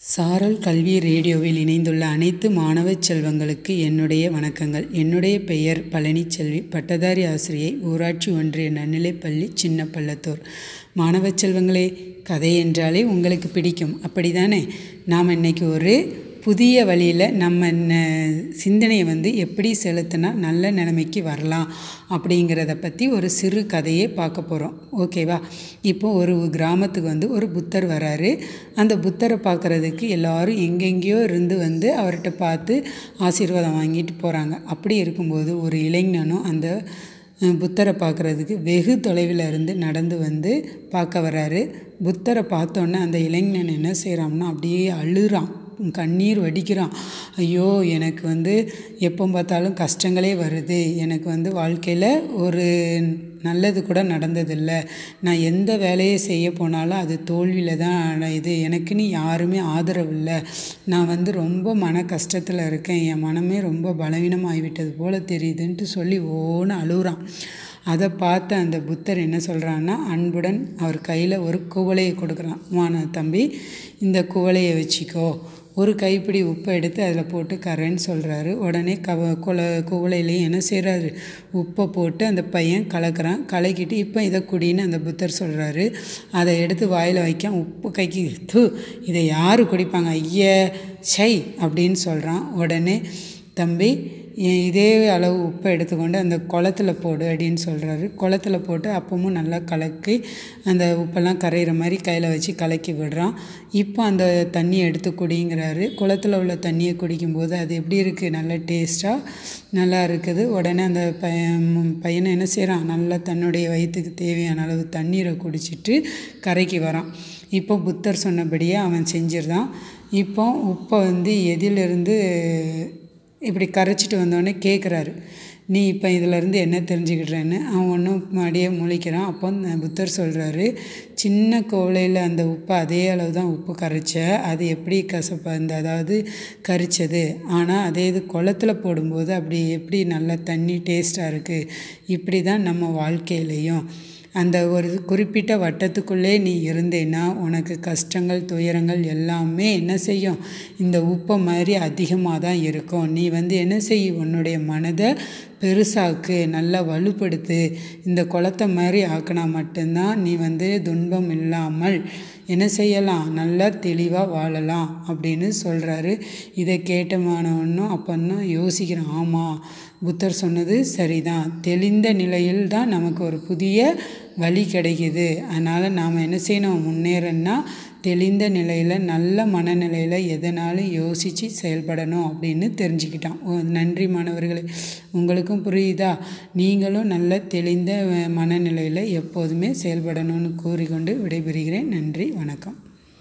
சாரல் கல்வி ரேடியோவில் இணைந்துள்ள அனைத்து மாணவ செல்வங்களுக்கு என்னுடைய வணக்கங்கள். என்னுடைய பெயர் பழனிச்செல்வி. பட்டதாரி ஆசிரியை ஊராட்சி ஒன்றிய நன்னிலைப்பள்ளி சின்ன பள்ளத்தூர் மாணவ செல்வங்களே கதை என்றாலே உங்களுக்கு பிடிக்கும். அப்படிதானே நாம் இன்னைக்கு ஒரு புதிய வழியில் நம்ம சிந்தனையை வந்து எப்படி செலுத்தினா நல்ல நிலைமைக்கு வரலாம் அப்படிங்கிறத பற்றி ஒரு சிறு கதையே பார்க்க போகிறோம் ஓகேவா இப்போ ஒரு கிராமத்துக்கு வந்து ஒரு புத்தர் வராரு. அந்த புத்தரை பார்க்குறதுக்கு எல்லோரும் எங்கெங்கேயோ இருந்து வந்து அவர்கிட்ட பார்த்து ஆசீர்வாதம் வாங்கிட்டு போகிறாங்க அப்படி இருக்கும்போது ஒரு இளைஞனும் அந்த புத்தரை பார்க்குறதுக்கு வெகு தொலைவில் இருந்து நடந்து வந்து பார்க்க வராரு. புத்தரை பார்த்தோன்னே அந்த இளைஞன் என்ன செய்கிறான்னா அப்படியே அழுகிறான் கண்ணீர் வடிக்கிறான். ஐயோ எனக்கு வந்து எப்போ பார்த்தாலும் கஷ்டங்களே வருது. எனக்கு வந்து வாழ்க்கையில் ஒரு நல்லது கூட நடந்ததில்லை. நான் எந்த வேலையை செய்ய போனாலும் அது தோல்வியில் தான் இது எனக்குன்னு யாருமே ஆதரவு இல்லை. நான் வந்து ரொம்ப மன கஷ்டத்தில் இருக்கேன். என் மனமே ரொம்ப பலவீனமாகிவிட்டது போல் தெரியுதுன்ட்டு சொல்லி ஓன்னு அழுகுறான் அதை பார்த்து அந்த புத்தர் என்ன சொல்கிறான்னா அன்புடன் அவர் கையில் ஒரு குவளையை கொடுக்குறான். வான தம்பி இந்த குவளையை வச்சுக்கோ. ஒரு கைப்பிடி உப்பை எடுத்து அதில் போட்டு கரேன்னு சொல்கிறாரு உடனே கவ குல குவளையிலையும் என்ன செய்கிறாரு உப்பை போட்டு அந்த பையன் கலக்கிறான். கலக்கிட்டு இப்போ இதை குடின்னு அந்த புத்தர் சொல்கிறாரு அதை எடுத்து வாயில் வைக்க உப்பு கைக்கு தூ இதை யார் குடிப்பாங்க? ஐய சை அப்படின்னு சொல்கிறான் உடனே தம்பி இதே அளவு உப்பை எடுத்துக்கொண்டு அந்த குளத்துல போடு அப்படின்னு சொல்கிறாரு குளத்துல போட்டு அப்பவும் நல்லா கலக்கி அந்த உப்பெல்லாம் கரையிற மாதிரி கையில் வச்சு கலக்கி விடுறான். இப்போ அந்த தண்ணியை எடுத்து குடிங்கிறாரு. குளத்துல உள்ள தண்ணியை குடிக்கும்போது அது எப்படி இருக்குது நல்ல டேஸ்ட்டாக நல்லா இருக்குது. உடனே அந்த பையன் பையனை என்ன செய்கிறான் நல்லா தன்னுடைய வயிற்றுக்கு தேவையான அளவு தண்ணீரை குடிச்சிட்டு கரைக்கு வரான். இப்போ புத்தர் சொன்னபடியே அவன் செஞ்சிருந்தான் இப்போ உப்பை வந்து எதிலிருந்து இப்படி கரைச்சிட்டு வந்தோடனே கேட்குறாரு நீ இப்போ இதிலேருந்து என்ன தெரிஞ்சுக்கிட்றேன்னு? அவன் ஒன்றும் அப்படியே முழிக்கிறான். அப்போ புத்தர் சொல்கிறாரு சின்ன கோவிலையில் அந்த உப்பு அதே அளவு தான் உப்பு கரைச்ச. அது எப்படி கசப்பு அந்த அதாவது கரிச்சது? ஆனால் அதே இது குளத்துல போடும்போது அப்படி எப்படி நல்லா தண்ணி டேஸ்ட்டாக இருக்குது இப்படி தான் நம்ம வாழ்க்கையிலையும். அந்த ஒரு குறிப்பிட்ட வட்டத்துக்குள்ளே நீ இருந்தேன்னா உனக்கு கஷ்டங்கள் துயரங்கள் எல்லாமே என்ன செய்யும்? இந்த உப்பை மாதிரி அதிகமாக தான் இருக்கும். நீ வந்து என்ன செய்ய உன்னுடைய மனதை பெருசாக்கு நல்லா வலுப்படுத்து இந்த குளத்த மாதிரி ஆக்கினா மட்டும்தான் நீ வந்து துன்பம் இல்லாமல் என்ன செய்யலாம்? நல்லா தெளிவாக வாழலாம் அப்படின்னு சொல்கிறாரு இதை கேட்ட மாணவனும் அப்போன்னும் யோசிக்கிறான். ஆமாம் புத்தர் சொன்னது சரிதான். தெளிந்த நிலையில் தான் நமக்கு ஒரு புதிய வழி கிடைக்கிது. அதனால் நாம் என்ன செய்யணும்? முன்னேறன்னா தெளிந்த நிலையில் நல்ல மனநிலையில் எதனாலும் யோசித்து செயல்படணும் அப்படின்னு தெரிஞ்சுக்கிட்டான் நன்றி மாணவர்களே. உங்களுக்கும் புரியுதா? நீங்களும் நல்ல தெளிந்த மனநிலையில் எப்போதுமே செயல்படணும்னு கூறிக்கொண்டு விடைபெறுகிறேன். நன்றி வணக்கம்.